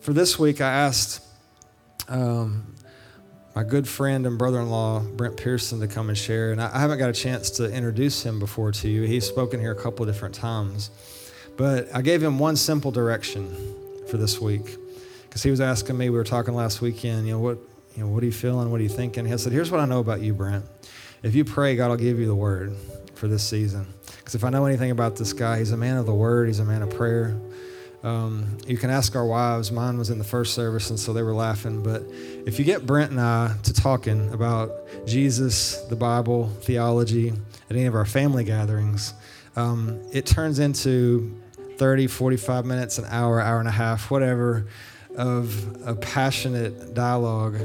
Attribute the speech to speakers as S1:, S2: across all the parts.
S1: for this week, I asked um, my good friend and brother in law, Brent Pearson, to come and share. And I, haven't got a chance to introduce him before to you. He's spoken here a couple different times. But I gave him one simple direction for this week because he was asking me, we were talking last weekend, you know, what, you know, what are you feeling? What are you thinking? He said, here's what I know about you, Brent. If you pray, God will give you the word for this season. Because if I know anything about this guy, he's a man of the word, he's a man of prayer. Um, you can ask our wives. Mine was in the first service, and so they were laughing. But if you get Brent and I to talking about Jesus, the Bible, theology at any of our family gatherings, um, it turns into 30, 45 minutes, an hour, hour and a half, whatever, of a passionate dialogue.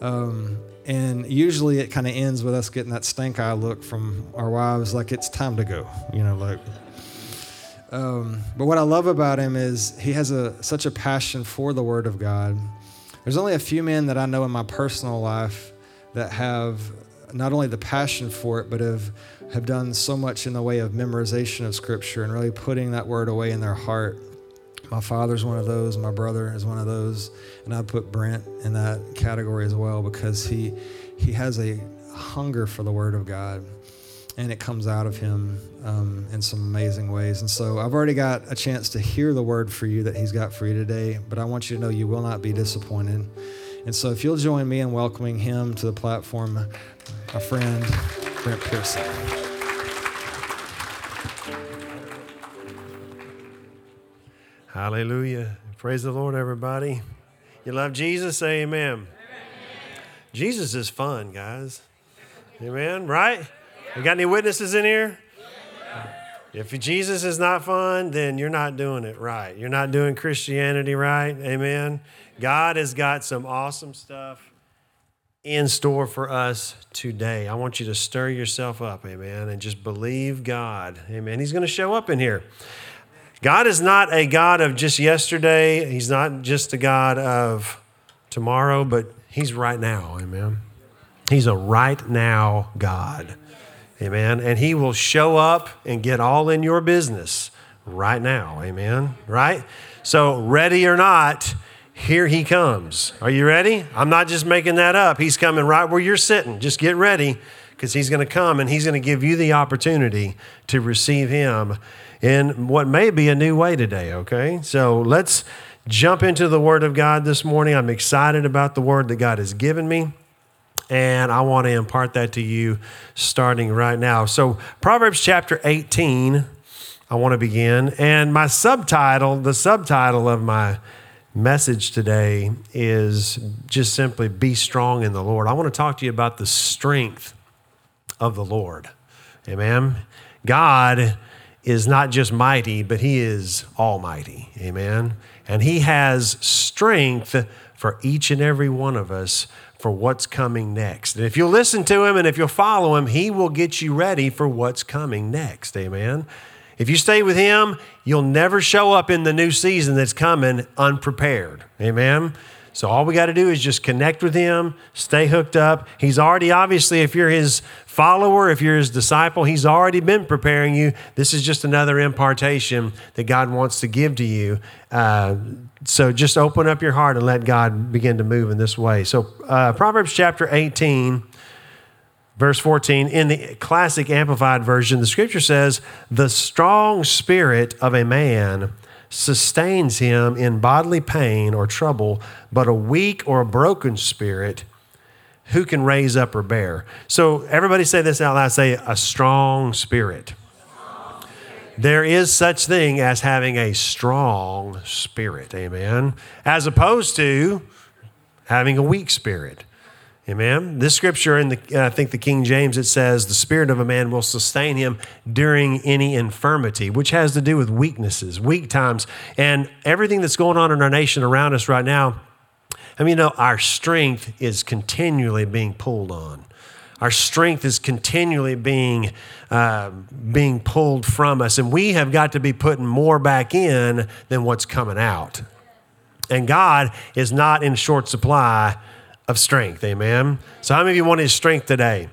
S1: Um, and usually it kind of ends with us getting that stink eye look from our wives, like it's time to go, you know, like. Um, but what I love about him is he has a such a passion for the Word of God. There's only a few men that I know in my personal life that have not only the passion for it, but have have done so much in the way of memorization of Scripture and really putting that Word away in their heart. My father's one of those. My brother is one of those, and I put Brent in that category as well because he he has a hunger for the Word of God, and it comes out of him um, in some amazing ways. And so I've already got a chance to hear the word for you that He's got for you today, but I want you to know you will not be disappointed. And so if you'll join me in welcoming him to the platform, a friend, Brent Pearson.
S2: Hallelujah. Praise the Lord, everybody. You love Jesus? Say amen. amen. Jesus is fun, guys. Amen, right? Got any witnesses in here? If Jesus is not fun, then you're not doing it right. You're not doing Christianity right. Amen. God has got some awesome stuff in store for us today. I want you to stir yourself up, amen, and just believe God. Amen. He's going to show up in here. God is not a God of just yesterday, He's not just a God of tomorrow, but He's right now. Amen. He's a right now God. Amen. And He will show up and get all in your business right now. Amen. Right? So, ready or not, here He comes. Are you ready? I'm not just making that up. He's coming right where you're sitting. Just get ready because He's going to come and He's going to give you the opportunity to receive Him in what may be a new way today, okay? So let's jump into the Word of God this morning. I'm excited about the Word that God has given me. And I want to impart that to you starting right now. So, Proverbs chapter 18, I want to begin. And my subtitle, the subtitle of my message today is just simply Be Strong in the Lord. I want to talk to you about the strength of the Lord. Amen. God is not just mighty, but He is almighty. Amen. And He has strength for each and every one of us for what's coming next. And if you'll listen to Him and if you'll follow Him, He will get you ready for what's coming next. Amen. If you stay with Him, you'll never show up in the new season that's coming unprepared. Amen. So all we got to do is just connect with him, stay hooked up. He's already obviously if you're his follower, if you're his disciple, he's already been preparing you. This is just another impartation that God wants to give to you. Uh, so just open up your heart and let God begin to move in this way. So uh, Proverbs chapter 18 verse 14 in the classic amplified version the scripture says the strong spirit of a man sustains him in bodily pain or trouble, but a weak or a broken spirit, who can raise up or bear? So, everybody say this out loud say, a strong spirit. There is such thing as having a strong spirit, amen, as opposed to having a weak spirit. Amen. This scripture in the uh, I think the King James it says the spirit of a man will sustain him during any infirmity, which has to do with weaknesses, weak times, and everything that's going on in our nation around us right now. I mean, you know, our strength is continually being pulled on. Our strength is continually being uh, being pulled from us, and we have got to be putting more back in than what's coming out. And God is not in short supply of strength. Amen. So, how many of you want his strength today?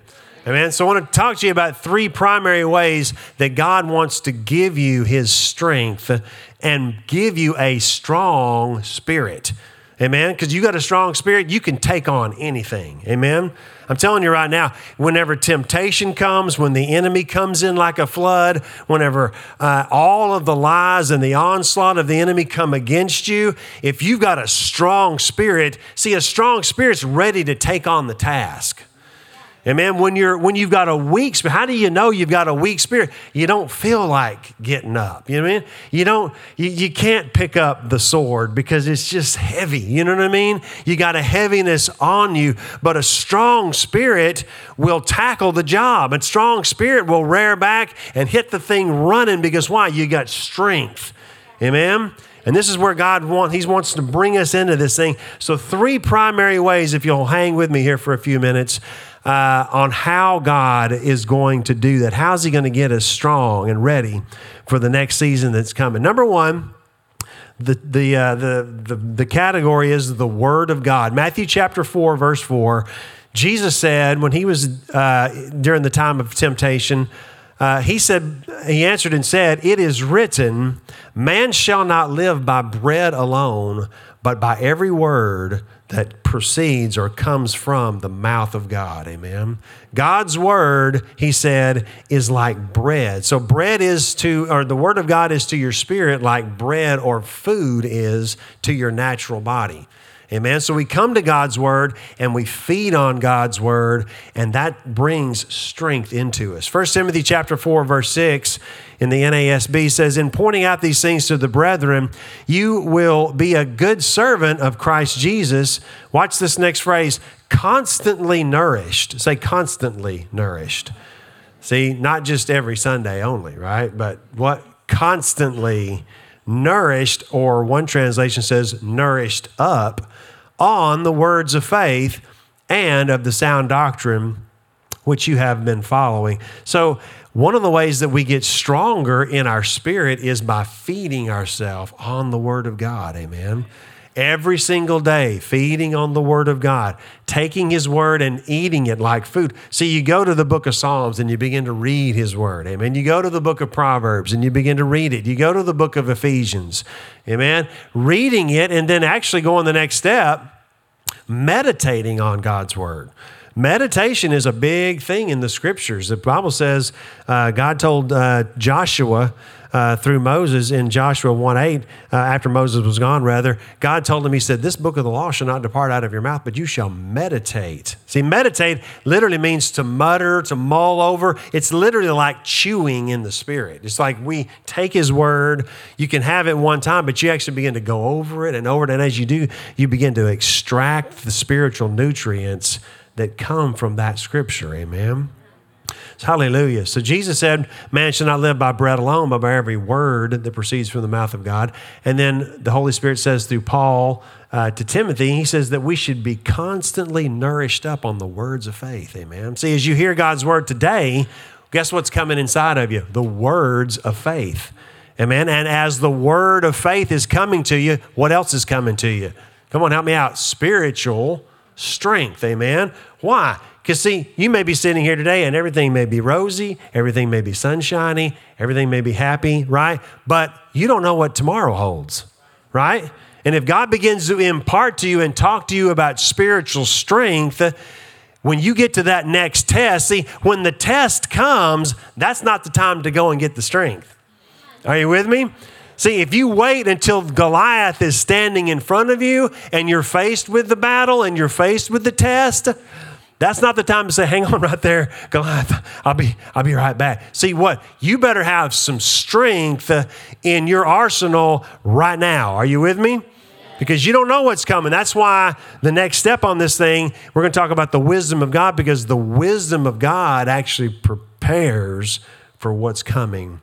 S2: Amen. So I want to talk to you about three primary ways that God wants to give you his strength and give you a strong spirit. Amen. Because you got a strong spirit, you can take on anything. Amen. I'm telling you right now, whenever temptation comes, when the enemy comes in like a flood, whenever uh, all of the lies and the onslaught of the enemy come against you, if you've got a strong spirit, see, a strong spirit's ready to take on the task. Amen. When you're when you've got a weak spirit, how do you know you've got a weak spirit? You don't feel like getting up. You know what I mean? You don't you, you can't pick up the sword because it's just heavy. You know what I mean? You got a heaviness on you, but a strong spirit will tackle the job. A strong spirit will rear back and hit the thing running because why? You got strength. Amen. And this is where God wants, He wants to bring us into this thing. So, three primary ways, if you'll hang with me here for a few minutes, uh, on how God is going to do that. How's He going to get us strong and ready for the next season that's coming? Number one, the, the, uh, the, the, the category is the Word of God. Matthew chapter 4, verse 4. Jesus said when he was uh, during the time of temptation, uh, he said, he answered and said, It is written, man shall not live by bread alone, but by every word that proceeds or comes from the mouth of God. Amen. God's word, he said, is like bread. So bread is to, or the word of God is to your spirit like bread or food is to your natural body. Amen. So we come to God's word and we feed on God's word, and that brings strength into us. 1 Timothy chapter 4, verse 6 in the NASB says, In pointing out these things to the brethren, you will be a good servant of Christ Jesus. Watch this next phrase constantly nourished. Say constantly nourished. See, not just every Sunday only, right? But what constantly nourished, or one translation says nourished up on the words of faith and of the sound doctrine which you have been following. So, one of the ways that we get stronger in our spirit is by feeding ourselves on the Word of God. Amen. Every single day, feeding on the Word of God, taking His Word and eating it like food. See, you go to the book of Psalms and you begin to read His Word. Amen. You go to the book of Proverbs and you begin to read it. You go to the book of Ephesians. Amen. Reading it and then actually going the next step meditating on God's word. Meditation is a big thing in the scriptures. The Bible says uh, God told uh, Joshua uh, through Moses in Joshua 1 8, uh, after Moses was gone, rather, God told him, He said, This book of the law shall not depart out of your mouth, but you shall meditate. See, meditate literally means to mutter, to mull over. It's literally like chewing in the spirit. It's like we take His word, you can have it one time, but you actually begin to go over it and over it. And as you do, you begin to extract the spiritual nutrients that come from that scripture. Amen. Hallelujah. So Jesus said, Man shall not live by bread alone, but by every word that proceeds from the mouth of God. And then the Holy Spirit says through Paul uh, to Timothy, he says that we should be constantly nourished up on the words of faith. Amen. See, as you hear God's word today, guess what's coming inside of you? The words of faith. Amen. And as the word of faith is coming to you, what else is coming to you? Come on, help me out. Spiritual strength. Amen. Why? Because, see, you may be sitting here today and everything may be rosy, everything may be sunshiny, everything may be happy, right? But you don't know what tomorrow holds, right? And if God begins to impart to you and talk to you about spiritual strength, when you get to that next test, see, when the test comes, that's not the time to go and get the strength. Are you with me? See, if you wait until Goliath is standing in front of you and you're faced with the battle and you're faced with the test, that's not the time to say, hang on right there, Goliath. I'll be, I'll be right back. See what? You better have some strength uh, in your arsenal right now. Are you with me? Because you don't know what's coming. That's why the next step on this thing, we're going to talk about the wisdom of God because the wisdom of God actually prepares for what's coming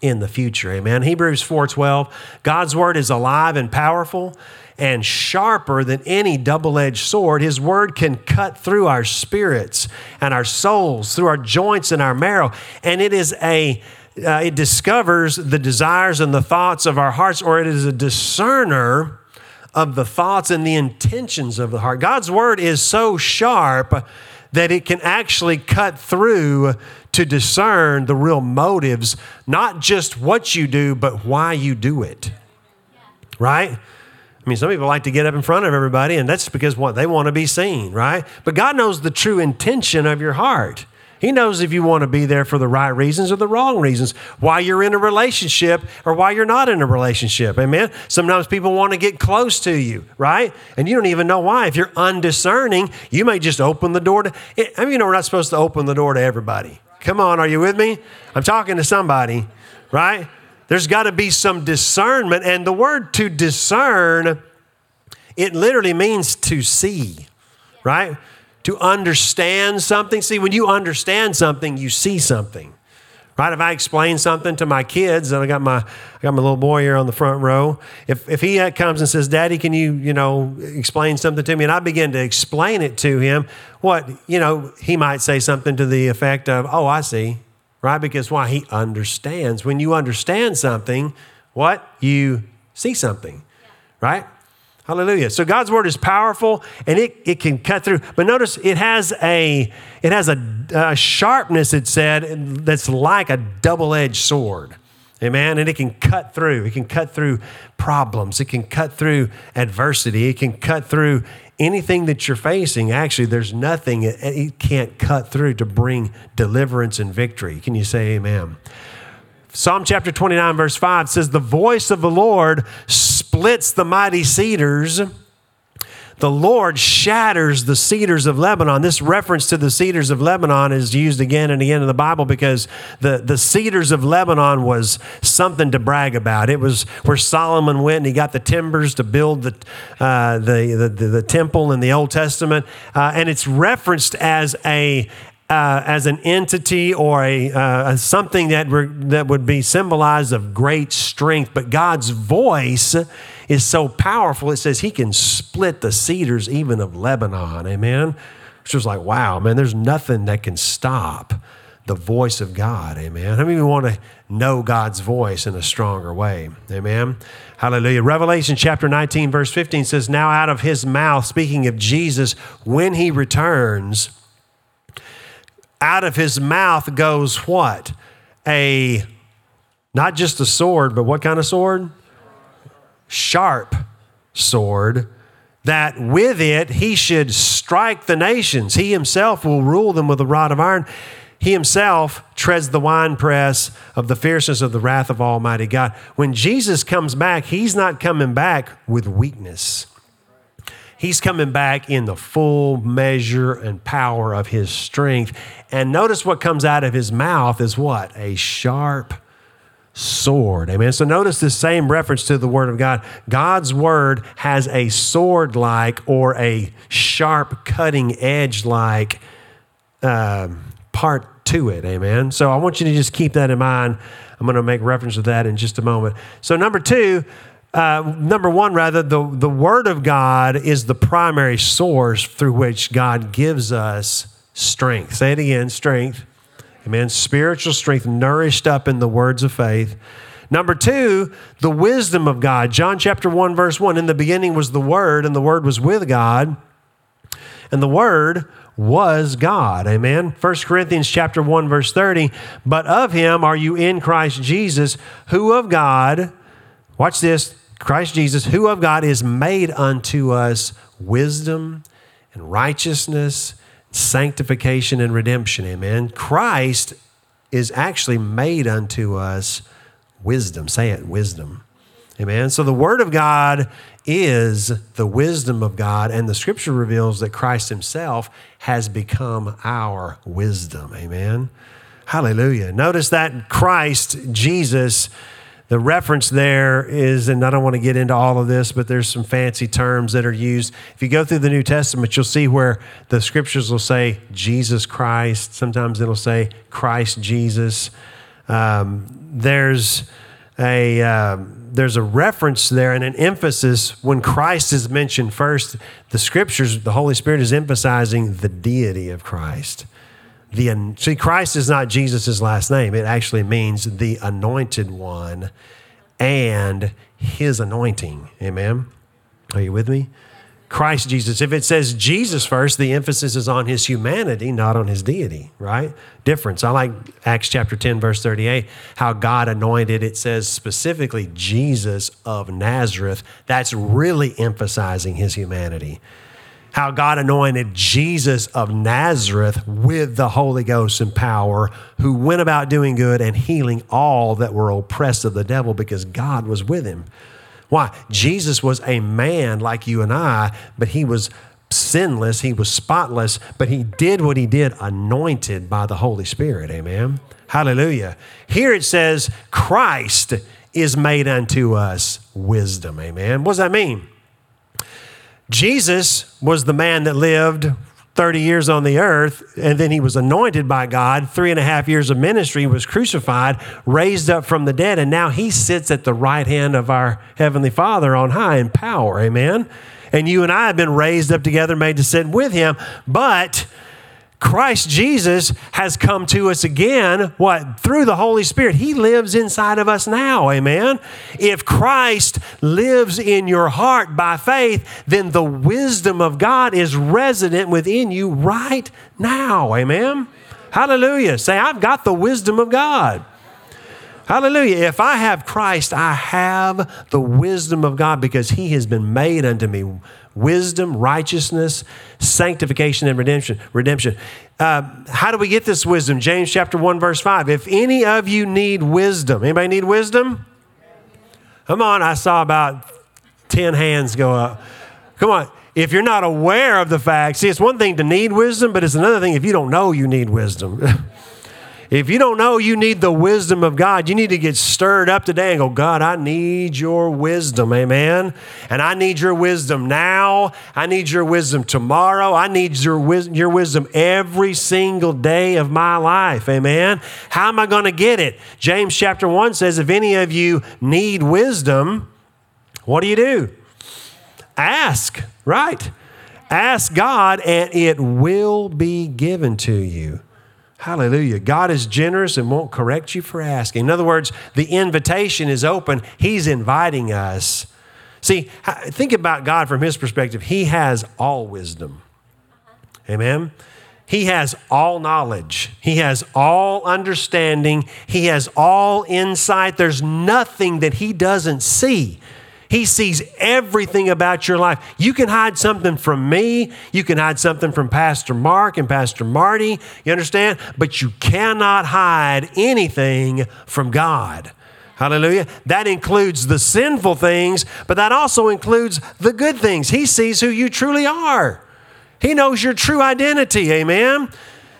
S2: in the future. Amen. Hebrews 4:12, God's word is alive and powerful and sharper than any double-edged sword. His word can cut through our spirits and our souls, through our joints and our marrow, and it is a uh, it discovers the desires and the thoughts of our hearts or it is a discerner of the thoughts and the intentions of the heart. God's word is so sharp that it can actually cut through to discern the real motives, not just what you do, but why you do it. Right? I mean, some people like to get up in front of everybody, and that's because what they want to be seen, right? But God knows the true intention of your heart. He knows if you want to be there for the right reasons or the wrong reasons, why you're in a relationship or why you're not in a relationship. Amen. Sometimes people want to get close to you, right? And you don't even know why. If you're undiscerning, you may just open the door to, eh, I mean, you know, we're not supposed to open the door to everybody. Come on, are you with me? I'm talking to somebody, right? There's got to be some discernment. And the word to discern, it literally means to see, right? to understand something. See, when you understand something, you see something. Right? If I explain something to my kids, and I got my I got my little boy here on the front row. If if he comes and says, "Daddy, can you you know explain something to me?" and I begin to explain it to him, what you know, he might say something to the effect of, "Oh, I see," right? Because why? He understands. When you understand something, what you see something, right? Hallelujah. So God's word is powerful and it, it can cut through. But notice it has a it has a, a sharpness, it said, that's like a double-edged sword. Amen. And it can cut through. It can cut through problems. It can cut through adversity. It can cut through anything that you're facing. Actually, there's nothing it can't cut through to bring deliverance and victory. Can you say amen? Psalm chapter 29, verse 5 says, The voice of the Lord splits the mighty cedars. The Lord shatters the cedars of Lebanon. This reference to the cedars of Lebanon is used again and again in the Bible because the, the cedars of Lebanon was something to brag about. It was where Solomon went and he got the timbers to build the, uh, the, the, the, the, temple in the Old Testament. Uh, and it's referenced as a, uh, as an entity or a, uh, something that, re- that would be symbolized of great strength. But God's voice is so powerful, it says he can split the cedars even of Lebanon. Amen. Which was like, wow, man, there's nothing that can stop the voice of God. Amen. How many you want to know God's voice in a stronger way? Amen. Hallelujah. Revelation chapter 19, verse 15 says, Now out of his mouth, speaking of Jesus, when he returns, out of his mouth goes what? A, not just a sword, but what kind of sword? Sharp sword. That with it he should strike the nations. He himself will rule them with a rod of iron. He himself treads the winepress of the fierceness of the wrath of Almighty God. When Jesus comes back, he's not coming back with weakness. He's coming back in the full measure and power of his strength. And notice what comes out of his mouth is what? A sharp sword. Amen. So notice this same reference to the word of God. God's word has a sword like or a sharp cutting edge like uh, part to it. Amen. So I want you to just keep that in mind. I'm going to make reference to that in just a moment. So, number two, uh, number one, rather, the, the Word of God is the primary source through which God gives us strength. Say it again strength. Amen. Spiritual strength nourished up in the words of faith. Number two, the wisdom of God. John chapter 1, verse 1 In the beginning was the Word, and the Word was with God, and the Word was God. Amen. 1 Corinthians chapter 1, verse 30 But of him are you in Christ Jesus, who of God, watch this, Christ Jesus, who of God is made unto us wisdom and righteousness, sanctification and redemption. Amen. Christ is actually made unto us wisdom. Say it, wisdom. Amen. So the Word of God is the wisdom of God, and the Scripture reveals that Christ Himself has become our wisdom. Amen. Hallelujah. Notice that Christ, Jesus, the reference there is, and I don't want to get into all of this, but there's some fancy terms that are used. If you go through the New Testament, you'll see where the scriptures will say Jesus Christ. Sometimes it'll say Christ Jesus. Um, there's a um, there's a reference there and an emphasis when Christ is mentioned first. The scriptures, the Holy Spirit is emphasizing the deity of Christ the see Christ is not Jesus' last name. It actually means the anointed one and his anointing. Amen. Are you with me? Christ Jesus. If it says Jesus first, the emphasis is on his humanity, not on his deity, right? Difference. I like Acts chapter 10, verse 38, how God anointed, it says specifically Jesus of Nazareth. That's really emphasizing his humanity. How God anointed Jesus of Nazareth with the Holy Ghost and power, who went about doing good and healing all that were oppressed of the devil because God was with him. Why? Jesus was a man like you and I, but he was sinless, he was spotless, but he did what he did anointed by the Holy Spirit. Amen. Hallelujah. Here it says, Christ is made unto us wisdom. Amen. What does that mean? Jesus was the man that lived 30 years on the earth, and then he was anointed by God. Three and a half years of ministry, was crucified, raised up from the dead, and now he sits at the right hand of our Heavenly Father on high in power. Amen. And you and I have been raised up together, made to sit with him. But Christ Jesus has come to us again, what? Through the Holy Spirit. He lives inside of us now, amen? If Christ lives in your heart by faith, then the wisdom of God is resident within you right now, amen? Hallelujah. Say, I've got the wisdom of God. Hallelujah. If I have Christ, I have the wisdom of God because he has been made unto me wisdom, righteousness, sanctification, and redemption. Redemption. Uh, how do we get this wisdom? James chapter 1, verse 5. If any of you need wisdom, anybody need wisdom? Come on, I saw about 10 hands go up. Come on. If you're not aware of the fact, see, it's one thing to need wisdom, but it's another thing if you don't know you need wisdom. If you don't know you need the wisdom of God, you need to get stirred up today and go, God, I need your wisdom. Amen. And I need your wisdom now. I need your wisdom tomorrow. I need your, wis- your wisdom every single day of my life. Amen. How am I going to get it? James chapter 1 says, if any of you need wisdom, what do you do? Ask, right? Ask God, and it will be given to you. Hallelujah. God is generous and won't correct you for asking. In other words, the invitation is open. He's inviting us. See, think about God from His perspective. He has all wisdom. Amen. He has all knowledge. He has all understanding. He has all insight. There's nothing that He doesn't see. He sees everything about your life. You can hide something from me. You can hide something from Pastor Mark and Pastor Marty. You understand? But you cannot hide anything from God. Hallelujah. That includes the sinful things, but that also includes the good things. He sees who you truly are. He knows your true identity. Amen.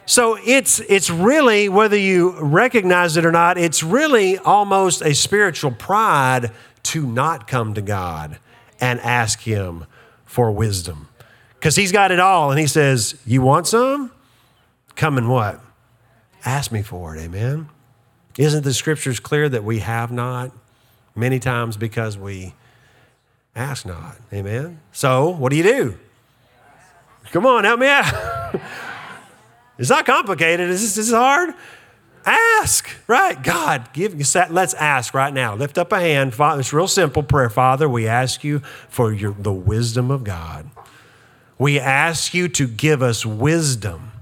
S2: So it's it's really whether you recognize it or not, it's really almost a spiritual pride to not come to God and ask Him for wisdom. Because He's got it all, and He says, You want some? Come and what? Ask me for it. Amen. Isn't the scriptures clear that we have not many times because we ask not? Amen. So, what do you do? Come on, help me out. it's not complicated. Is this, is this hard? Ask, right? God, give. us Let's ask right now. Lift up a hand. Father, it's real simple prayer. Father, we ask you for your, the wisdom of God. We ask you to give us wisdom.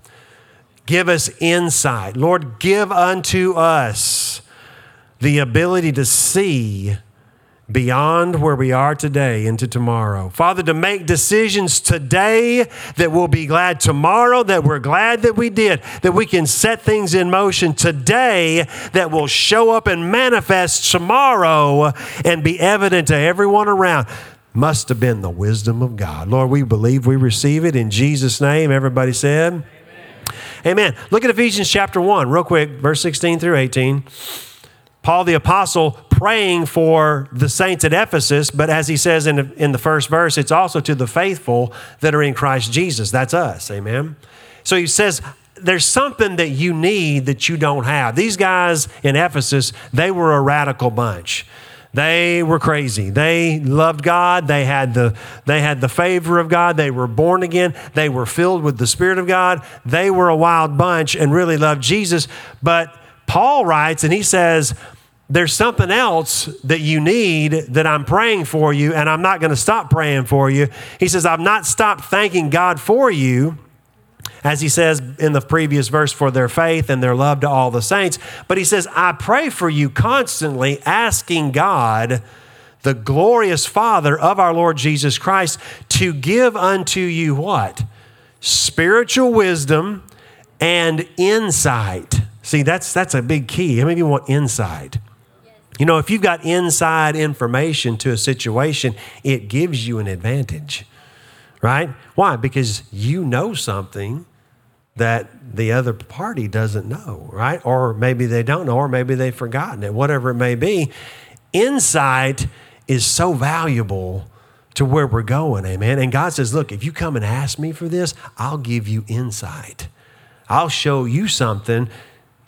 S2: Give us insight. Lord, give unto us the ability to see beyond where we are today into tomorrow. Father, to make decisions today that we'll be glad tomorrow, that we're glad that we did, that we can set things in motion today that will show up and manifest tomorrow and be evident to everyone around. Must have been the wisdom of God. Lord, we believe we receive it in Jesus' name. Everybody said, Amen. Amen. Look at Ephesians chapter 1, real quick, verse 16 through 18. Paul the Apostle praying for the saints at Ephesus, but as he says in the, in the first verse, it's also to the faithful that are in Christ Jesus. That's us. Amen. So he says, there's something that you need that you don't have. These guys in Ephesus, they were a radical bunch. They were crazy. They loved God. They had the they had the favor of God. They were born again. They were filled with the spirit of God. They were a wild bunch and really loved Jesus. But Paul writes and he says, there's something else that you need that I'm praying for you, and I'm not going to stop praying for you. He says, I've not stopped thanking God for you, as he says in the previous verse, for their faith and their love to all the saints. But he says, I pray for you constantly, asking God, the glorious Father of our Lord Jesus Christ, to give unto you what? Spiritual wisdom and insight. See, that's, that's a big key. How many of you want insight? You know, if you've got inside information to a situation, it gives you an advantage, right? Why? Because you know something that the other party doesn't know, right? Or maybe they don't know, or maybe they've forgotten it, whatever it may be. Insight is so valuable to where we're going, amen. And God says, Look, if you come and ask me for this, I'll give you insight. I'll show you something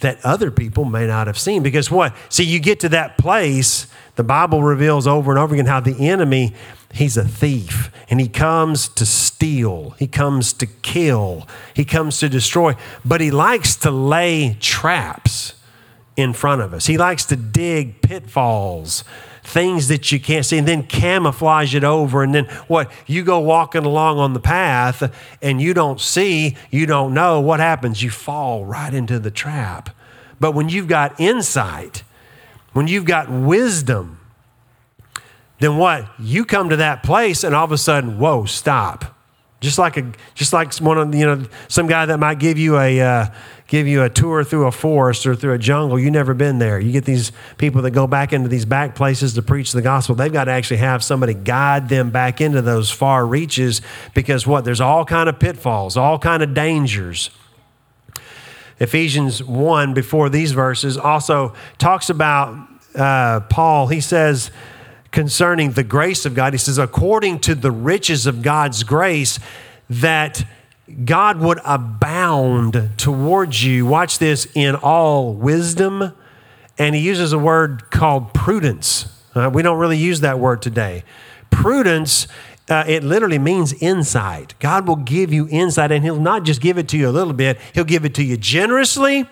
S2: that other people may not have seen. Because what? See, you get to that place, the Bible reveals over and over again how the enemy, he's a thief and he comes to steal, he comes to kill, he comes to destroy, but he likes to lay traps in front of us. He likes to dig pitfalls things that you can't see and then camouflage it over and then what you go walking along on the path and you don't see you don't know what happens? You fall right into the trap. But when you've got insight when you've got wisdom then what? You come to that place and all of a sudden whoa stop just like a just like one of you know some guy that might give you a uh, give you a tour through a forest or through a jungle. You've never been there. You get these people that go back into these back places to preach the gospel. They've got to actually have somebody guide them back into those far reaches because what? There's all kind of pitfalls, all kind of dangers. Ephesians 1, before these verses, also talks about uh, Paul. He says, concerning the grace of God, he says, according to the riches of God's grace, that God would abound towards you. Watch this in all wisdom. And he uses a word called prudence. Uh, we don't really use that word today. Prudence, uh, it literally means insight. God will give you insight, and He'll not just give it to you a little bit, He'll give it to you generously.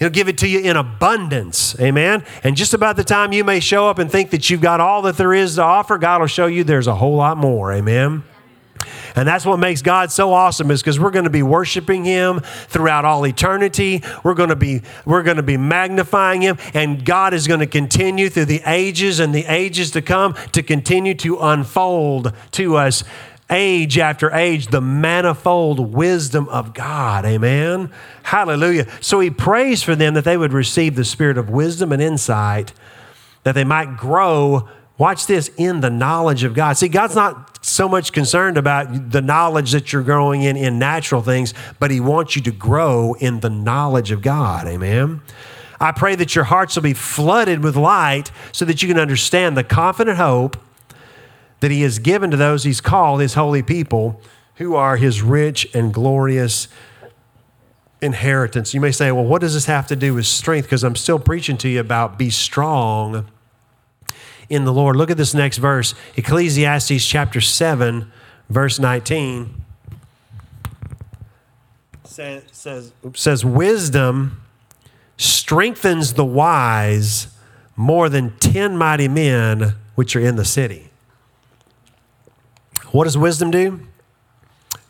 S2: He'll give it to you in abundance. Amen. And just about the time you may show up and think that you've got all that there is to offer, God will show you there's a whole lot more. Amen. And that's what makes God so awesome is because we're going to be worshiping him throughout all eternity. We're going to be we're going to be magnifying him and God is going to continue through the ages and the ages to come to continue to unfold to us age after age the manifold wisdom of God. Amen. Hallelujah. So he prays for them that they would receive the spirit of wisdom and insight that they might grow Watch this in the knowledge of God. See, God's not so much concerned about the knowledge that you're growing in in natural things, but He wants you to grow in the knowledge of God. Amen. I pray that your hearts will be flooded with light so that you can understand the confident hope that He has given to those He's called His holy people who are His rich and glorious inheritance. You may say, well, what does this have to do with strength? Because I'm still preaching to you about be strong in the Lord. Look at this next verse Ecclesiastes chapter 7, verse 19. Says, says, wisdom strengthens the wise more than 10 mighty men which are in the city. What does wisdom do?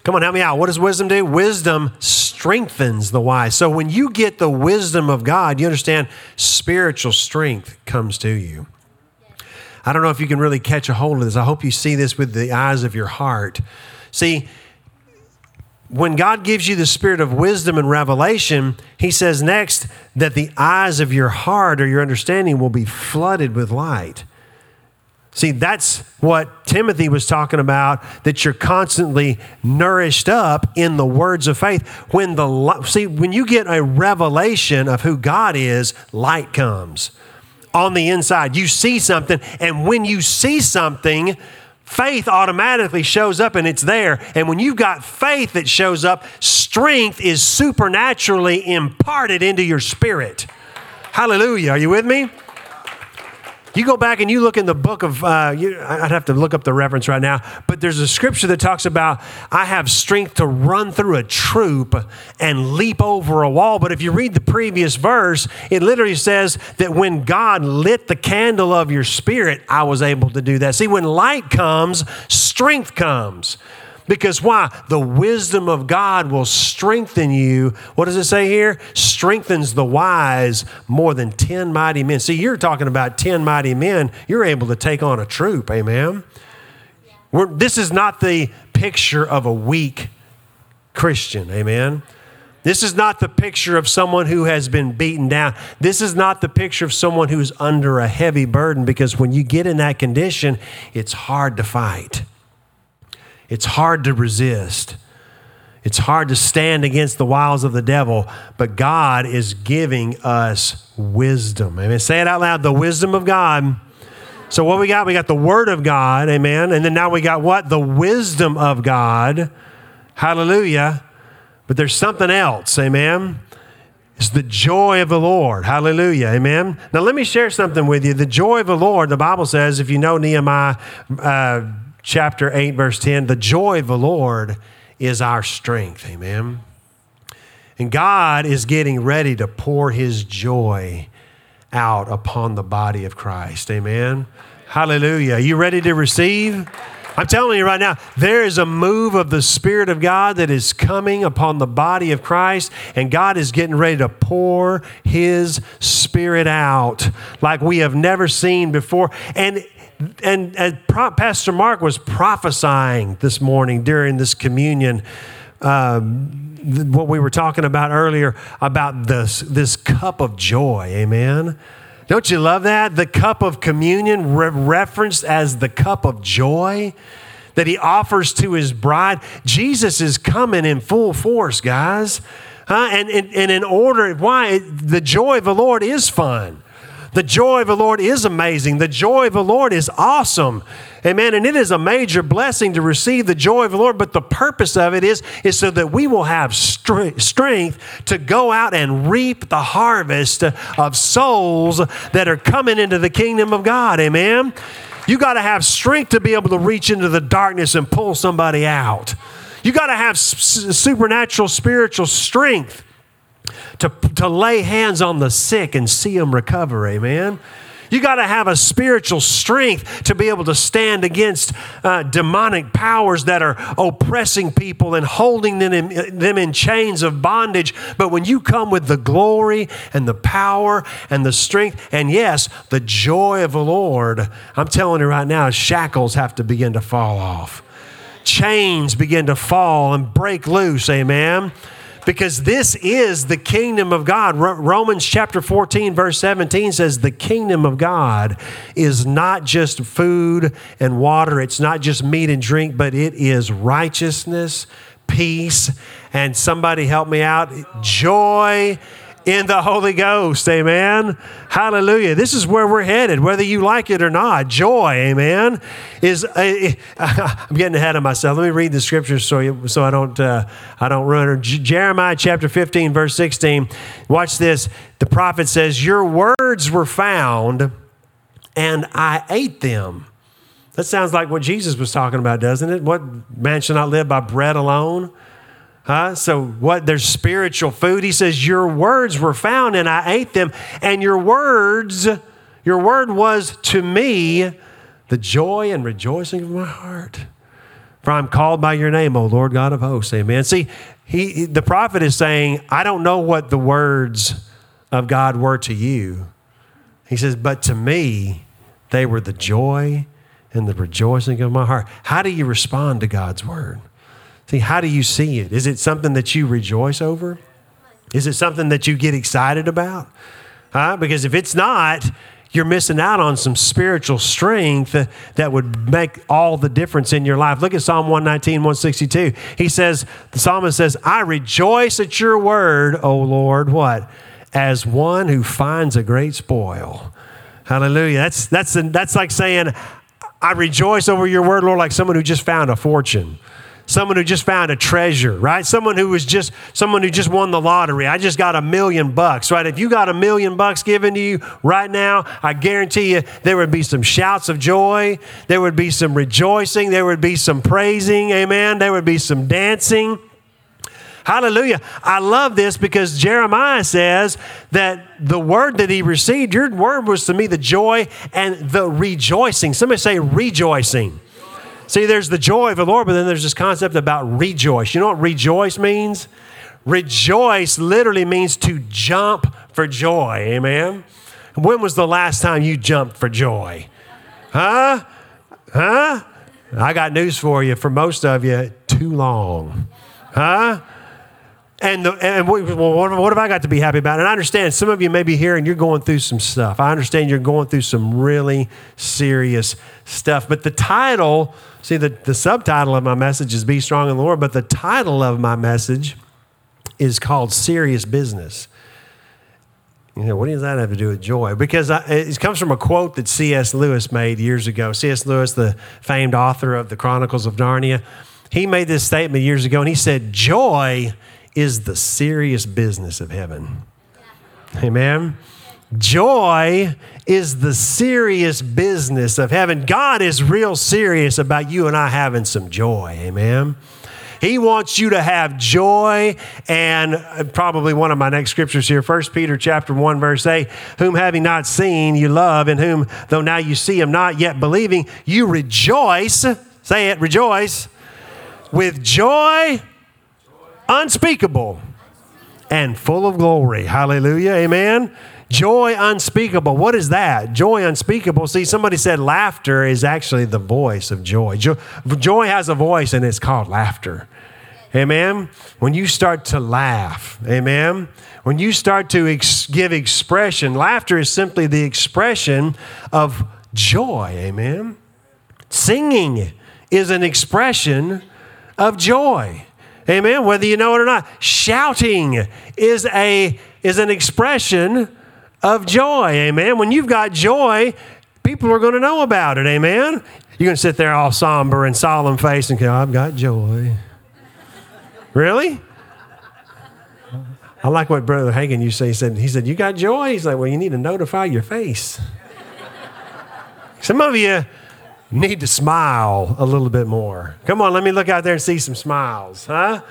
S2: Come on, help me out. What does wisdom do? Wisdom strengthens the wise. So when you get the wisdom of God, you understand spiritual strength comes to you. I don't know if you can really catch a hold of this. I hope you see this with the eyes of your heart. See, when God gives you the spirit of wisdom and revelation, He says next that the eyes of your heart or your understanding will be flooded with light. See, that's what Timothy was talking about, that you're constantly nourished up in the words of faith. When the see, when you get a revelation of who God is, light comes on the inside. You see something, and when you see something, faith automatically shows up and it's there. And when you've got faith that shows up, strength is supernaturally imparted into your spirit. Hallelujah. Are you with me? You go back and you look in the book of, uh, you, I'd have to look up the reference right now, but there's a scripture that talks about, I have strength to run through a troop and leap over a wall. But if you read the previous verse, it literally says that when God lit the candle of your spirit, I was able to do that. See, when light comes, strength comes. Because why? The wisdom of God will strengthen you. What does it say here? Strengthens the wise more than 10 mighty men. See, you're talking about 10 mighty men. You're able to take on a troop. Amen. We're, this is not the picture of a weak Christian. Amen. This is not the picture of someone who has been beaten down. This is not the picture of someone who's under a heavy burden because when you get in that condition, it's hard to fight. It's hard to resist. It's hard to stand against the wiles of the devil, but God is giving us wisdom. Amen. Say it out loud the wisdom of God. So, what we got? We got the Word of God. Amen. And then now we got what? The wisdom of God. Hallelujah. But there's something else. Amen. It's the joy of the Lord. Hallelujah. Amen. Now, let me share something with you. The joy of the Lord, the Bible says, if you know Nehemiah, uh, chapter 8, verse 10 the joy of the Lord is our strength. Amen. And God is getting ready to pour his joy out upon the body of Christ. Amen. Hallelujah. You ready to receive? I'm telling you right now, there is a move of the Spirit of God that is coming upon the body of Christ, and God is getting ready to pour His Spirit out like we have never seen before. And and, and Pastor Mark was prophesying this morning during this communion. Um, what we were talking about earlier about this, this cup of joy, amen. Don't you love that? The cup of communion re- referenced as the cup of joy that he offers to his bride. Jesus is coming in full force, guys. Huh? And, and, and in order, why? The joy of the Lord is fun. The joy of the Lord is amazing. The joy of the Lord is awesome. Amen. And it is a major blessing to receive the joy of the Lord, but the purpose of it is, is so that we will have strength to go out and reap the harvest of souls that are coming into the kingdom of God. Amen. You got to have strength to be able to reach into the darkness and pull somebody out. You got to have supernatural spiritual strength to, to lay hands on the sick and see them recover. Amen. You got to have a spiritual strength to be able to stand against uh, demonic powers that are oppressing people and holding them in, them in chains of bondage. But when you come with the glory and the power and the strength, and yes, the joy of the Lord, I'm telling you right now, shackles have to begin to fall off. Chains begin to fall and break loose. Amen because this is the kingdom of God. Romans chapter 14, verse 17 says, The kingdom of God is not just food and water, it's not just meat and drink, but it is righteousness, peace, and somebody help me out, joy in the Holy Ghost. Amen. Hallelujah. This is where we're headed, whether you like it or not. Joy, amen, is. Uh, I'm getting ahead of myself. Let me read the scriptures so you, so I don't uh, I don't run. Jeremiah chapter 15 verse 16. Watch this. The prophet says, "Your words were found, and I ate them." That sounds like what Jesus was talking about, doesn't it? What man shall not live by bread alone? Huh? So, what? There's spiritual food. He says, Your words were found and I ate them. And your words, your word was to me the joy and rejoicing of my heart. For I'm called by your name, O Lord God of hosts. Amen. See, he, the prophet is saying, I don't know what the words of God were to you. He says, but to me, they were the joy and the rejoicing of my heart. How do you respond to God's word? See, how do you see it? Is it something that you rejoice over? Is it something that you get excited about? Huh? Because if it's not, you're missing out on some spiritual strength that would make all the difference in your life. Look at Psalm 119, 162. He says, the psalmist says, I rejoice at your word, O Lord, what? As one who finds a great spoil. Hallelujah. That's, that's, that's like saying, I rejoice over your word, Lord, like someone who just found a fortune someone who just found a treasure, right? Someone who was just someone who just won the lottery. I just got a million bucks, right? If you got a million bucks given to you right now, I guarantee you there would be some shouts of joy, there would be some rejoicing, there would be some praising, amen. There would be some dancing. Hallelujah. I love this because Jeremiah says that the word that he received, your word was to me the joy and the rejoicing. Somebody say rejoicing. See, there's the joy of the Lord, but then there's this concept about rejoice. You know what rejoice means? Rejoice literally means to jump for joy. Amen. When was the last time you jumped for joy? Huh? Huh? I got news for you. For most of you, too long. Huh? And, the, and what, what have I got to be happy about? And I understand some of you may be here and you're going through some stuff. I understand you're going through some really serious stuff. But the title, see, the, the subtitle of my message is Be Strong in the Lord, but the title of my message is called Serious Business. You know, what does that have to do with joy? Because I, it comes from a quote that C.S. Lewis made years ago. C.S. Lewis, the famed author of the Chronicles of Narnia, he made this statement years ago and he said, Joy is the serious business of heaven. Amen. Joy is the serious business of heaven. God is real serious about you and I having some joy. Amen. He wants you to have joy and uh, probably one of my next scriptures here, 1 Peter chapter 1 verse 8, whom having not seen you love and whom though now you see him not yet believing, you rejoice, say it, rejoice with joy unspeakable and full of glory. Hallelujah. Amen. Joy unspeakable. What is that? Joy unspeakable. See, somebody said laughter is actually the voice of joy. Joy, joy has a voice and it's called laughter. Amen. When you start to laugh, amen. When you start to ex- give expression, laughter is simply the expression of joy. Amen. Singing is an expression of joy. Amen. Whether you know it or not, shouting is a is an expression of joy. Amen. When you've got joy, people are going to know about it. Amen. You're going to sit there all somber and solemn face and go, I've got joy. really? I like what Brother Hagin you say. He said, he said, You got joy? He's like, Well, you need to notify your face. Some of you need to smile a little bit more. Come on, let me look out there and see some smiles, huh?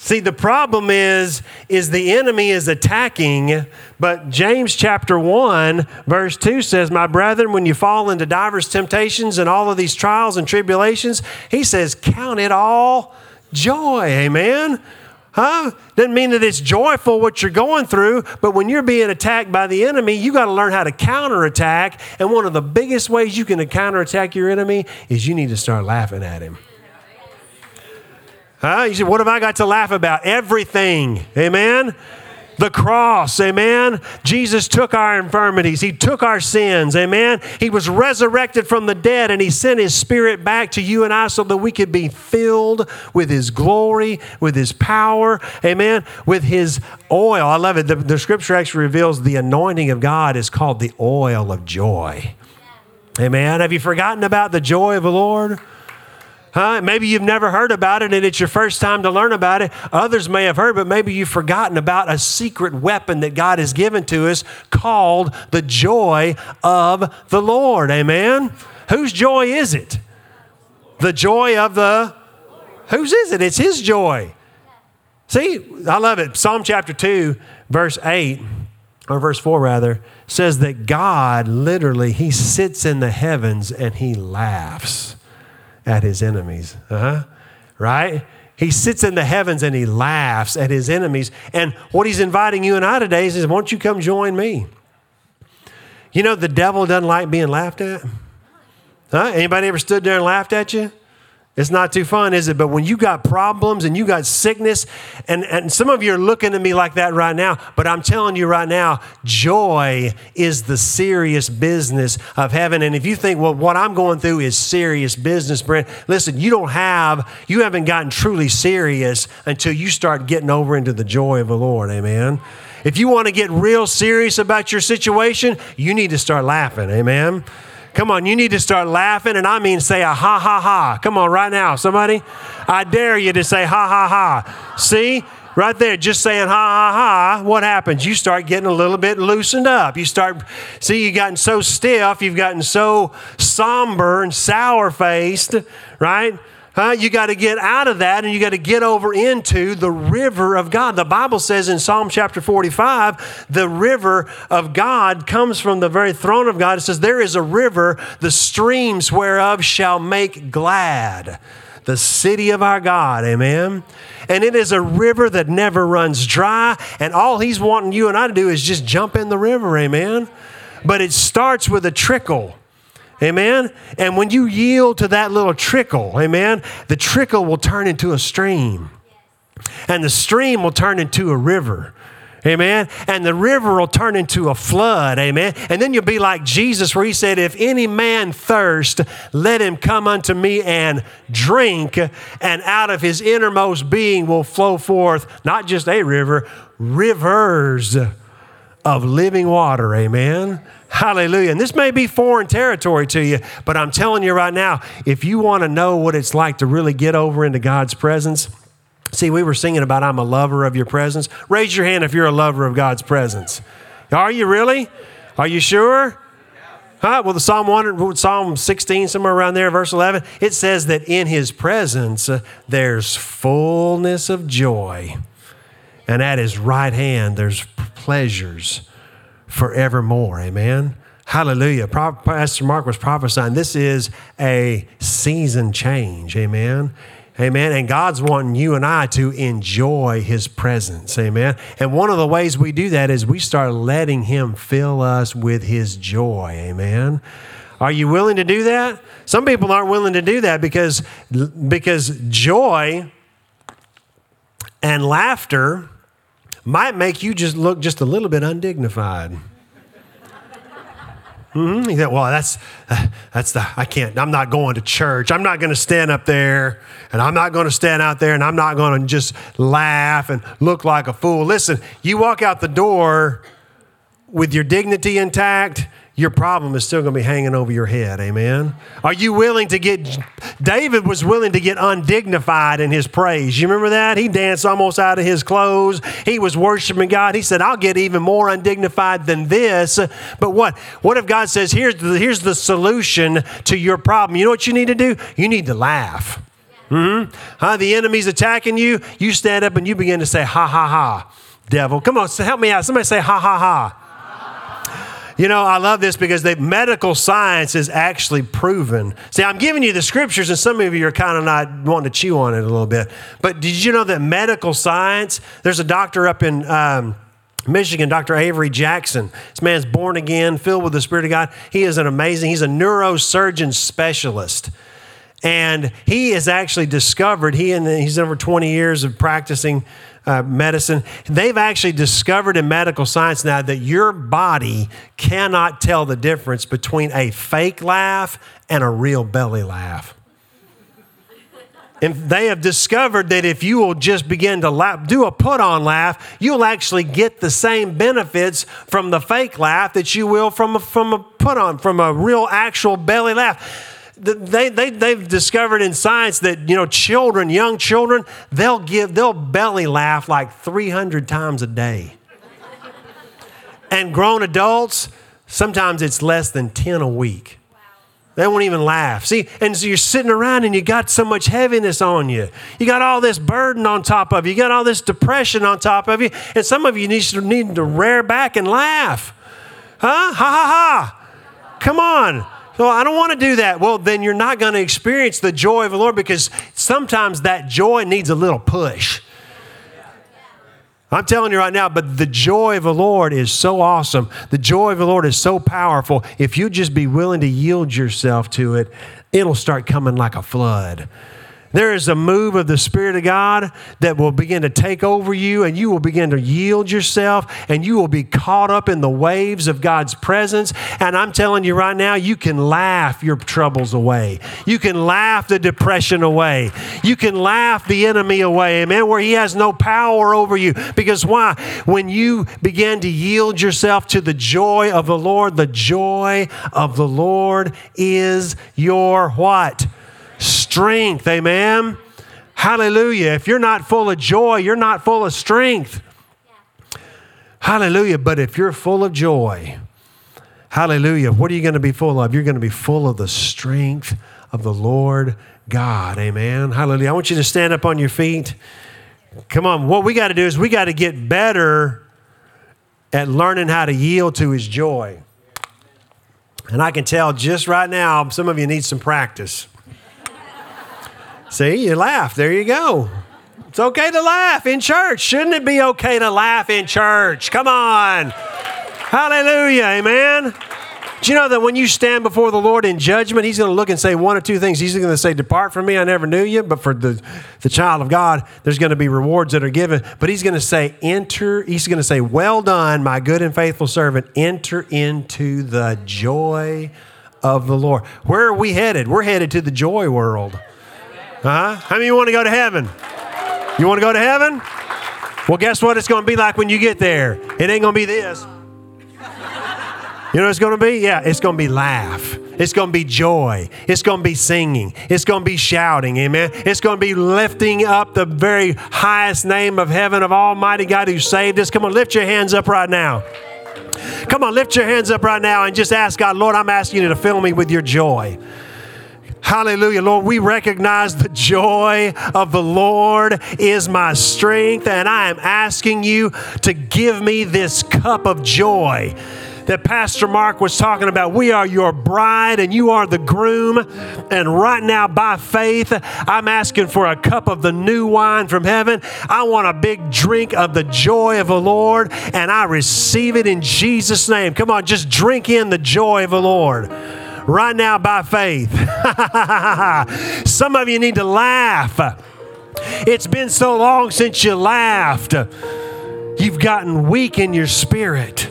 S2: See, the problem is, is the enemy is attacking, but James chapter 1, verse 2 says, My brethren, when you fall into divers temptations and all of these trials and tribulations, he says, Count it all joy. Amen. Huh? Doesn't mean that it's joyful what you're going through, but when you're being attacked by the enemy, you got to learn how to counterattack. And one of the biggest ways you can counterattack your enemy is you need to start laughing at him. Huh? You say, what have I got to laugh about? Everything. Amen the cross, amen. Jesus took our infirmities, He took our sins, amen. He was resurrected from the dead and He sent His Spirit back to you and I so that we could be filled with His glory, with His power, amen, with His oil. I love it. The, the scripture actually reveals the anointing of God is called the oil of joy. Amen. Have you forgotten about the joy of the Lord? Huh? Maybe you've never heard about it and it's your first time to learn about it. Others may have heard, but maybe you've forgotten about a secret weapon that God has given to us called the joy of the Lord. Amen? Whose joy is it? The joy of the. Whose is it? It's His joy. See, I love it. Psalm chapter 2, verse 8, or verse 4 rather, says that God literally, He sits in the heavens and He laughs at his enemies. Uh-huh. Right? He sits in the heavens and he laughs at his enemies. And what he's inviting you and I today is, won't you come join me? You know, the devil doesn't like being laughed at. Huh? Anybody ever stood there and laughed at you? It's not too fun, is it? But when you got problems and you got sickness, and, and some of you are looking at me like that right now, but I'm telling you right now, joy is the serious business of heaven. And if you think, well, what I'm going through is serious business, Brent, listen, you don't have, you haven't gotten truly serious until you start getting over into the joy of the Lord. Amen. If you want to get real serious about your situation, you need to start laughing. Amen. Come on, you need to start laughing, and I mean say a ha ha ha. Come on, right now, somebody. I dare you to say ha ha ha. See? Right there, just saying ha ha ha, what happens? You start getting a little bit loosened up. You start, see, you've gotten so stiff, you've gotten so somber and sour faced, right? You got to get out of that and you got to get over into the river of God. The Bible says in Psalm chapter 45, the river of God comes from the very throne of God. It says, There is a river, the streams whereof shall make glad the city of our God. Amen. And it is a river that never runs dry. And all he's wanting you and I to do is just jump in the river. Amen. But it starts with a trickle. Amen. And when you yield to that little trickle, amen, the trickle will turn into a stream. And the stream will turn into a river. Amen. And the river will turn into a flood. Amen. And then you'll be like Jesus, where he said, If any man thirst, let him come unto me and drink. And out of his innermost being will flow forth not just a river, rivers of living water. Amen. Hallelujah. And this may be foreign territory to you, but I'm telling you right now, if you want to know what it's like to really get over into God's presence, see, we were singing about I'm a lover of your presence. Raise your hand if you're a lover of God's presence. Are you really? Are you sure? Huh? Well, the Psalm 100, Psalm 16, somewhere around there, verse 11, it says that in his presence uh, there's fullness of joy. And at his right hand there's pleasures forevermore. Amen. Hallelujah. Pastor Mark was prophesying this is a season change. Amen. Amen. And God's wanting you and I to enjoy His presence. Amen. And one of the ways we do that is we start letting Him fill us with His joy. Amen. Are you willing to do that? Some people aren't willing to do that because, because joy and laughter might make you just look just a little bit undignified. Mm-hmm. You think, well, that's uh, that's the I can't. I'm not going to church. I'm not going to stand up there, and I'm not going to stand out there, and I'm not going to just laugh and look like a fool. Listen, you walk out the door with your dignity intact your problem is still going to be hanging over your head. Amen. Are you willing to get, David was willing to get undignified in his praise. You remember that? He danced almost out of his clothes. He was worshiping God. He said, I'll get even more undignified than this. But what? What if God says, here's the, here's the solution to your problem? You know what you need to do? You need to laugh. Mm-hmm. Huh? The enemy's attacking you. You stand up and you begin to say, ha, ha, ha, devil. Come on, help me out. Somebody say, ha, ha, ha. You know, I love this because the medical science is actually proven. See, I'm giving you the scriptures, and some of you are kind of not wanting to chew on it a little bit. But did you know that medical science? There's a doctor up in. Um, Michigan, Dr. Avery Jackson. This man's born again, filled with the Spirit of God. He is an amazing, he's a neurosurgeon specialist. And he has actually discovered, he and he's over 20 years of practicing uh, medicine. They've actually discovered in medical science now that your body cannot tell the difference between a fake laugh and a real belly laugh. And they have discovered that if you will just begin to laugh, do a put on laugh, you'll actually get the same benefits from the fake laugh that you will from a, from a put on, from a real actual belly laugh they, they, they've discovered in science that you know children young children they'll give they'll belly laugh like 300 times a day. And grown adults sometimes it's less than 10 a week. They won't even laugh. See and so you're sitting around and you got so much heaviness on you. You got all this burden on top of you. You got all this depression on top of you. And some of you need to, need to rear back and laugh. Huh? Ha ha ha. Come on well, I don't want to do that. Well, then you're not going to experience the joy of the Lord because sometimes that joy needs a little push. I'm telling you right now, but the joy of the Lord is so awesome. The joy of the Lord is so powerful. If you just be willing to yield yourself to it, it'll start coming like a flood. There is a move of the Spirit of God that will begin to take over you, and you will begin to yield yourself, and you will be caught up in the waves of God's presence. And I'm telling you right now, you can laugh your troubles away. You can laugh the depression away. You can laugh the enemy away, amen, where he has no power over you. Because why? When you begin to yield yourself to the joy of the Lord, the joy of the Lord is your what? Strength. Amen. Hallelujah. If you're not full of joy, you're not full of strength. Hallelujah. But if you're full of joy, hallelujah, what are you going to be full of? You're going to be full of the strength of the Lord God. Amen. Hallelujah. I want you to stand up on your feet. Come on. What we got to do is we got to get better at learning how to yield to his joy. And I can tell just right now, some of you need some practice. See, you laugh. There you go. It's okay to laugh in church. Shouldn't it be okay to laugh in church? Come on. Hallelujah. Amen. Do you know that when you stand before the Lord in judgment, He's going to look and say one or two things. He's going to say, Depart from me, I never knew you. But for the, the child of God, there's going to be rewards that are given. But He's going to say, Enter, He's going to say, Well done, my good and faithful servant. Enter into the joy of the Lord. Where are we headed? We're headed to the joy world. Huh? How many you want to go to heaven? You want to go to heaven? Well, guess what it's going to be like when you get there? It ain't going to be this. You know what it's going to be? Yeah, it's going to be laugh. It's going to be joy. It's going to be singing. It's going to be shouting. Amen. It's going to be lifting up the very highest name of heaven of Almighty God who saved us. Come on, lift your hands up right now. Come on, lift your hands up right now and just ask God, Lord, I'm asking you to fill me with your joy. Hallelujah. Lord, we recognize the joy of the Lord is my strength, and I am asking you to give me this cup of joy that Pastor Mark was talking about. We are your bride and you are the groom. And right now, by faith, I'm asking for a cup of the new wine from heaven. I want a big drink of the joy of the Lord, and I receive it in Jesus' name. Come on, just drink in the joy of the Lord right now by faith. Some of you need to laugh. It's been so long since you laughed. You've gotten weak in your spirit.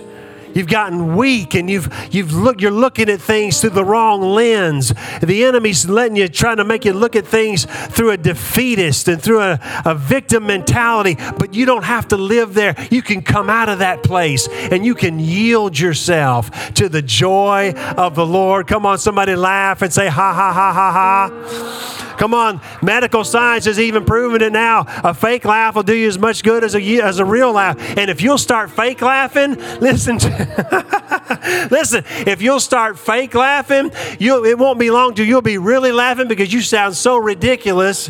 S2: You've gotten weak and you've you've look you're looking at things through the wrong lens. The enemy's letting you trying to make you look at things through a defeatist and through a, a victim mentality, but you don't have to live there. You can come out of that place and you can yield yourself to the joy of the Lord. Come on, somebody laugh and say ha ha ha ha ha. Come on, medical science has even proven it now. A fake laugh will do you as much good as a, as a real laugh. And if you'll start fake laughing, listen to, listen, if you'll start fake laughing, you it won't be long till you'll be really laughing because you sound so ridiculous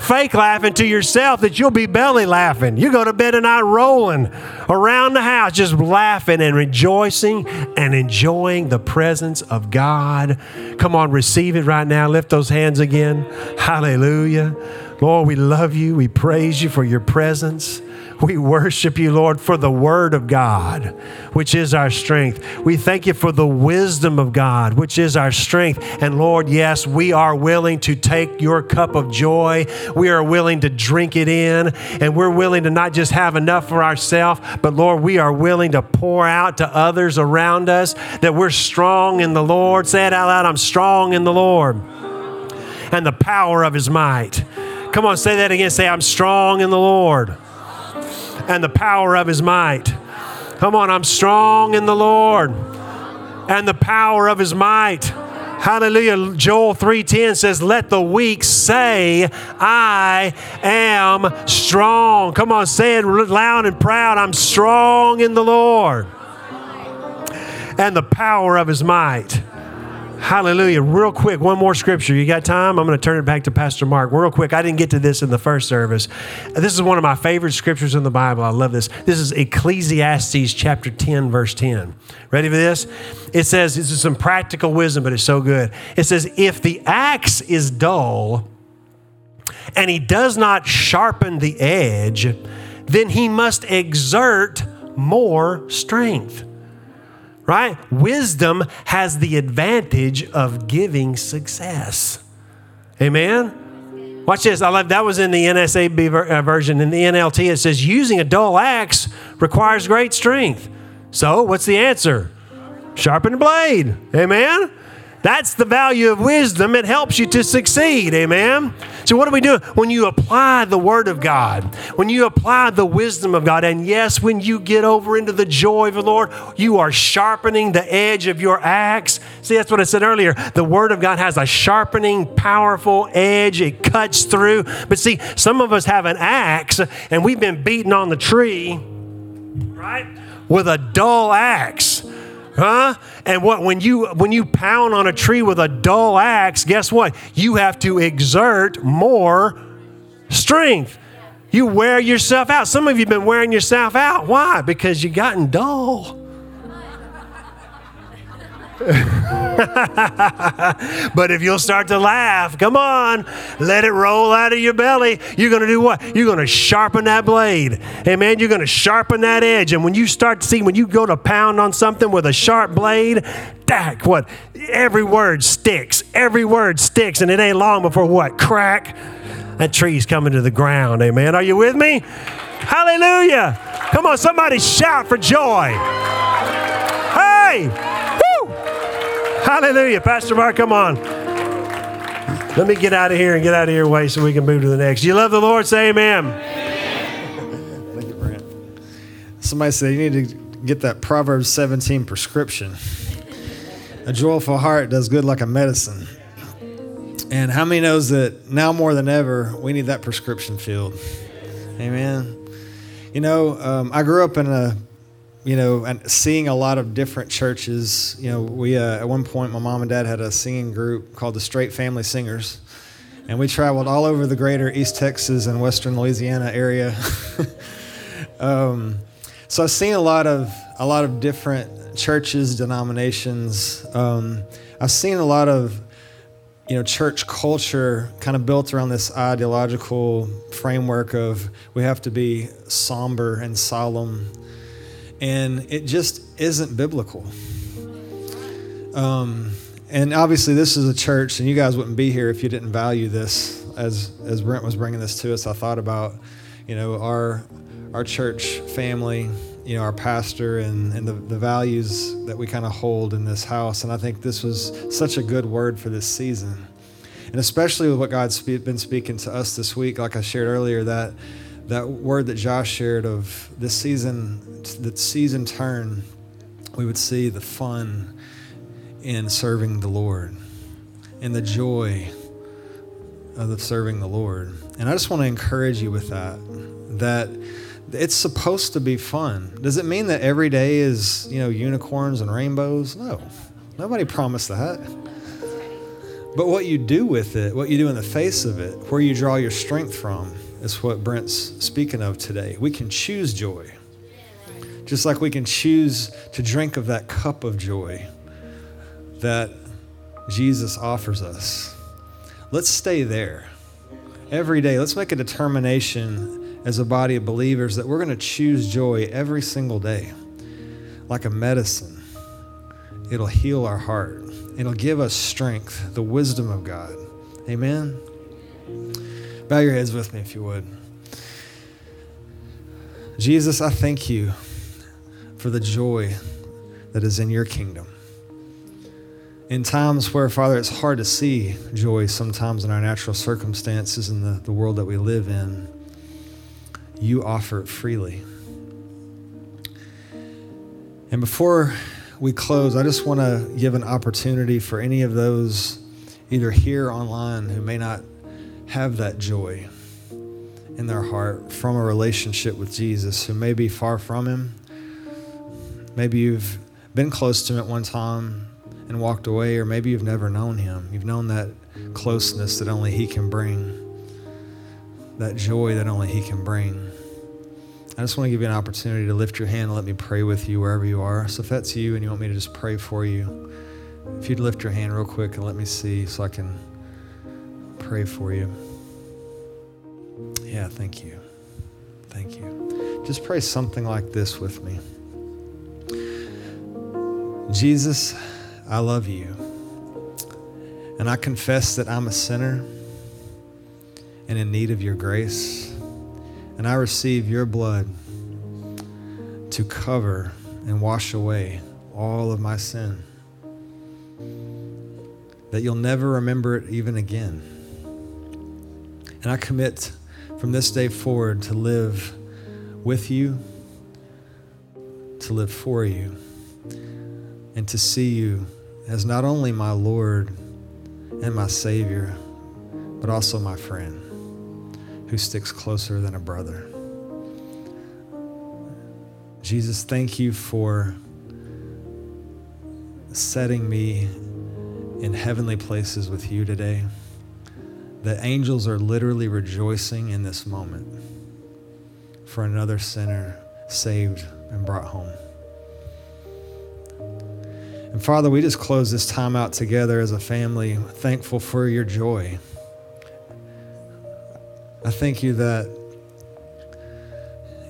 S2: fake laughing to yourself that you'll be belly laughing. You go to bed at night rolling around the house, just laughing and rejoicing and enjoying the presence of God. Come on, receive it right now. Lift those hands again. Hallelujah. Lord, we love you. We praise you for your presence. We worship you, Lord, for the word of God, which is our strength. We thank you for the wisdom of God, which is our strength. And Lord, yes, we are willing to take your cup of joy. We are willing to drink it in, and we're willing to not just have enough for ourselves, but Lord, we are willing to pour out to others around us that we're strong in the Lord. Say it out loud I'm strong in the Lord and the power of his might. Come on, say that again. Say, I'm strong in the Lord and the power of his might. Come on, I'm strong in the Lord and the power of his might. Hallelujah. Joel 3:10 says, "Let the weak say, I am strong." Come on, say it loud and proud. I'm strong in the Lord and the power of his might. Hallelujah. Real quick, one more scripture. You got time? I'm going to turn it back to Pastor Mark. Real quick, I didn't get to this in the first service. This is one of my favorite scriptures in the Bible. I love this. This is Ecclesiastes chapter 10, verse 10. Ready for this? It says, this is some practical wisdom, but it's so good. It says, if the axe is dull and he does not sharpen the edge, then he must exert more strength right? Wisdom has the advantage of giving success. Amen? Watch this. I love that was in the NSA uh, version. In the NLT, it says using a dull axe requires great strength. So, what's the answer? Sharpen the blade. Amen. That's the value of wisdom. It helps you to succeed. Amen. So, what do we do? When you apply the Word of God, when you apply the wisdom of God, and yes, when you get over into the joy of the Lord, you are sharpening the edge of your axe. See, that's what I said earlier. The Word of God has a sharpening, powerful edge, it cuts through. But see, some of us have an axe and we've been beating on the tree, right, with a dull axe. Huh? And what when you when you pound on a tree with a dull axe, guess what? You have to exert more strength. You wear yourself out. Some of you have been wearing yourself out. Why? Because you gotten dull. but if you'll start to laugh, come on, let it roll out of your belly. You're going to do what? You're going to sharpen that blade. Amen. You're going to sharpen that edge. And when you start to see, when you go to pound on something with a sharp blade, that what? Every word sticks. Every word sticks. And it ain't long before what? Crack. That tree's coming to the ground. Amen. Are you with me? Hallelujah. Come on, somebody shout for joy. Hey! Hallelujah. Pastor Mark, come on. Let me get out of here and get out of your way so we can move to the next. You love the Lord? Say amen.
S1: Thank you, Brent. Somebody said you need to get that Proverbs 17 prescription. A joyful heart does good like a medicine. And how many knows that now more than ever, we need that prescription filled? Amen. You know, um, I grew up in a you know, and seeing a lot of different churches. You know, we uh, at one point, my mom and dad had a singing group called the Straight Family Singers, and we traveled all over the greater East Texas and Western Louisiana area. um, so I've seen a lot of a lot of different churches, denominations. Um, I've seen a lot of you know church culture kind of built around this ideological framework of we have to be somber and solemn and it just isn't biblical. Um, and obviously, this is a church, and you guys wouldn't be here if you didn't value this. As as Brent was bringing this to us, I thought about, you know, our our church family, you know, our pastor, and and the, the values that we kind of hold in this house. And I think this was such a good word for this season, and especially with what God's been speaking to us this week. Like I shared earlier, that that word that Josh shared of this season, the season turn, we would see the fun in serving the Lord and the joy of serving the Lord. And I just want to encourage you with that, that it's supposed to be fun. Does it mean that every day is, you know, unicorns and rainbows? No. Nobody promised that. But what you do with it, what you do in the face of it, where you draw your strength from, is what Brent's speaking of today. We can choose joy, just like we can choose to drink of that cup of joy that Jesus offers us. Let's stay there every day. Let's make a determination as a body of believers that we're going to choose joy every single day, like a medicine. It'll heal our heart, it'll give us strength, the wisdom of God. Amen. Bow your heads with me if you would. Jesus, I thank you for the joy that is in your kingdom. In times where, Father, it's hard to see joy sometimes in our natural circumstances in the, the world that we live in, you offer it freely. And before we close, I just want to give an opportunity for any of those either here online who may not have that joy in their heart from a relationship with Jesus who may be far from Him. Maybe you've been close to Him at one time and walked away, or maybe you've never known Him. You've known that closeness that only He can bring, that joy that only He can bring. I just want to give you an opportunity to lift your hand and let me pray with you wherever you are. So if that's you and you want me to just pray for you, if you'd lift your hand real quick and let me see so I can pray for you. Yeah, thank you. Thank you. Just pray something like this with me Jesus, I love you. And I confess that I'm a sinner and in need of your grace. And I receive your blood to cover and wash away all of my sin. That you'll never remember it even again. And I commit from this day forward to live with you, to live for you, and to see you as not only my Lord and my Savior, but also my friend who sticks closer than a brother. Jesus, thank you for setting me in heavenly places with you today. The angels are literally rejoicing in this moment for another sinner saved and brought home. And Father, we just close this time out together as a family, thankful for your joy. I thank you that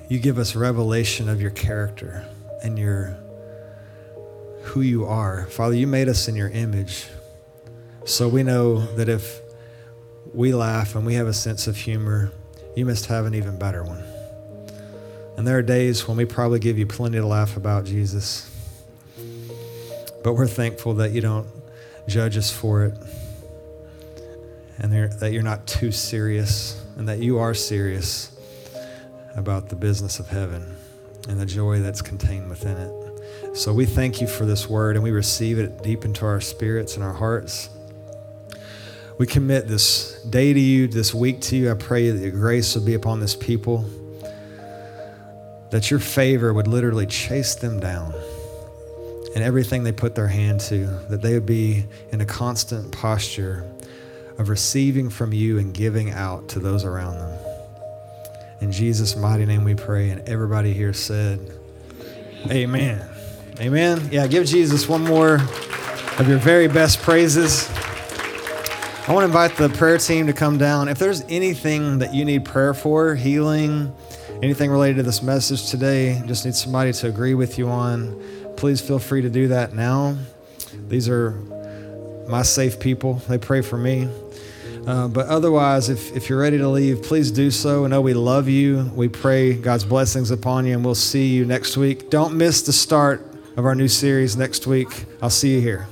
S1: you give us revelation of your character and your who you are. Father, you made us in your image. So we know that if we laugh and we have a sense of humor, you must have an even better one. And there are days when we probably give you plenty to laugh about, Jesus. But we're thankful that you don't judge us for it and that you're not too serious and that you are serious about the business of heaven and the joy that's contained within it. So we thank you for this word and we receive it deep into our spirits and our hearts. We commit this day to you, this week to you. I pray that your grace would be upon this people, that your favor would literally chase them down and everything they put their hand to, that they would be in a constant posture of receiving from you and giving out to those around them. In Jesus' mighty name we pray. And everybody here said, Amen. Amen. Yeah, give Jesus one more of your very best praises. I want to invite the prayer team to come down. If there's anything that you need prayer for, healing, anything related to this message today, just need somebody to agree with you on, please feel free to do that now. These are my safe people. They pray for me. Uh, but otherwise, if, if you're ready to leave, please do so. I know we love you. We pray God's blessings upon you, and we'll see you next week. Don't miss the start of our new series next week. I'll see you here.